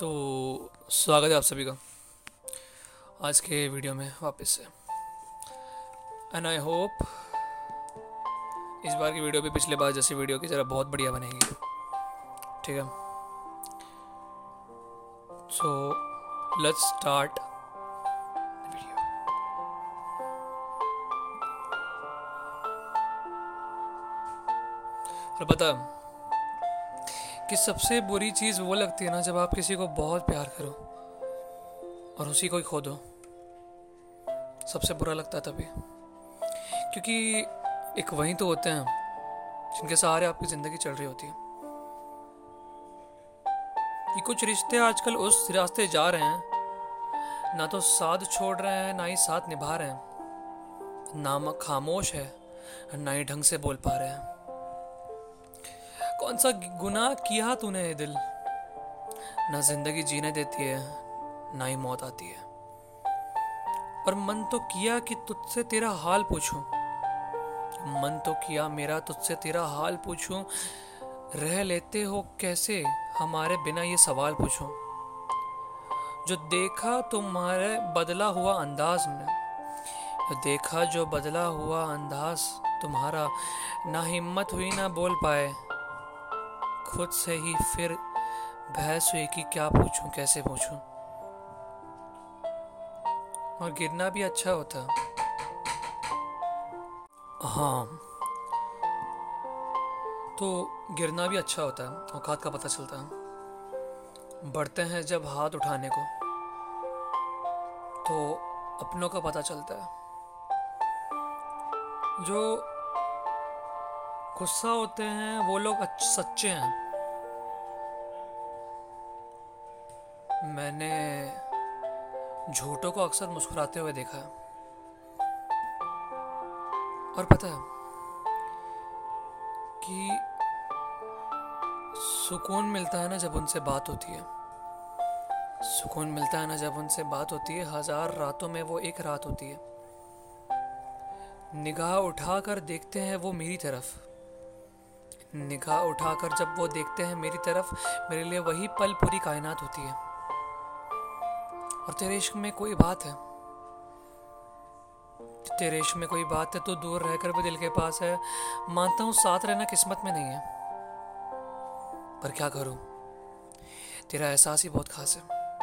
तो स्वागत है आप सभी का आज के वीडियो में वापस से। एंड आई होप इस बार की वीडियो भी पिछले बार जैसी वीडियो की ज़रा बहुत बढ़िया बनेगी। ठीक है? सो लेट्स स्टार्ट और पता कि सबसे बुरी चीज़ वो लगती है ना जब आप किसी को बहुत प्यार करो और उसी को ही खो दो। सबसे बुरा लगता है तभी। क्योंकि एक वही तो होते हैं जिनके सहारे आपकी ज़िंदगी चल रही होती है। कि कुछ रिश्ते आजकल उस रास्ते जा रहे हैं, ना तो साथ छोड़ रहे हैं, ना ही साथ निभा रहे हैं। ना खामोश है, ना ही ढंग से बोल पा रहे हैं। कौन सा गुनाह किया तूने ये दिल? ना ज़िंदगी जीने देती है, ना ही मौत आती है। और मन तो किया कि तुझसे तेरा हाल पूछूँ। मन तो किया मेरा तुझसे तेरा हाल पूछूँ। रह लेते हो कैसे? हमारे बिना ये सवाल पूछूँ। जो देखा तुम्हारे बदला हुआ अंदाज में, जो देखा जो बदला हुआ अंदाज तुम्हारा, ना हिम्मत हुई ना बोल पाए। खुद से ही फिर बहस हुई कि क्या पूछूँ, कैसे पूछूँ? और गिरना भी अच्छा होता। हाँ। तो गिरना भी अच्छा होता है औकात का पता चलता। है बढ़ते हैं जब हाथ उठाने को तो अपनों का पता चलता। है जो गुस्सा होते हैं, वो लोग सच्चे हैं। मैंने झूठों को अक्सर मुस्कुराते हुए देखा है। और पता है कि सुकून मिलता है ना जब उनसे बात होती है। सुकून मिलता है ना जब उनसे बात होती है। हज़ार रातों में वो एक रात होती है। निगाह उठाकर देखते हैं वो मेरी तरफ़। निगाह उठाकर जब वो देखते हैं मेरी तरफ़, मेरे लिए वही पल पूरी कायनात होती है। और तेरे इश्क में कोई बात है? तेरे इश्क में कोई बात है तो दूर रहकर भी दिल के पास है। मानता हूँ साथ रहना किस्मत में नहीं है। पर क्या करूँ? तेरा एहसास ही बहुत खास है।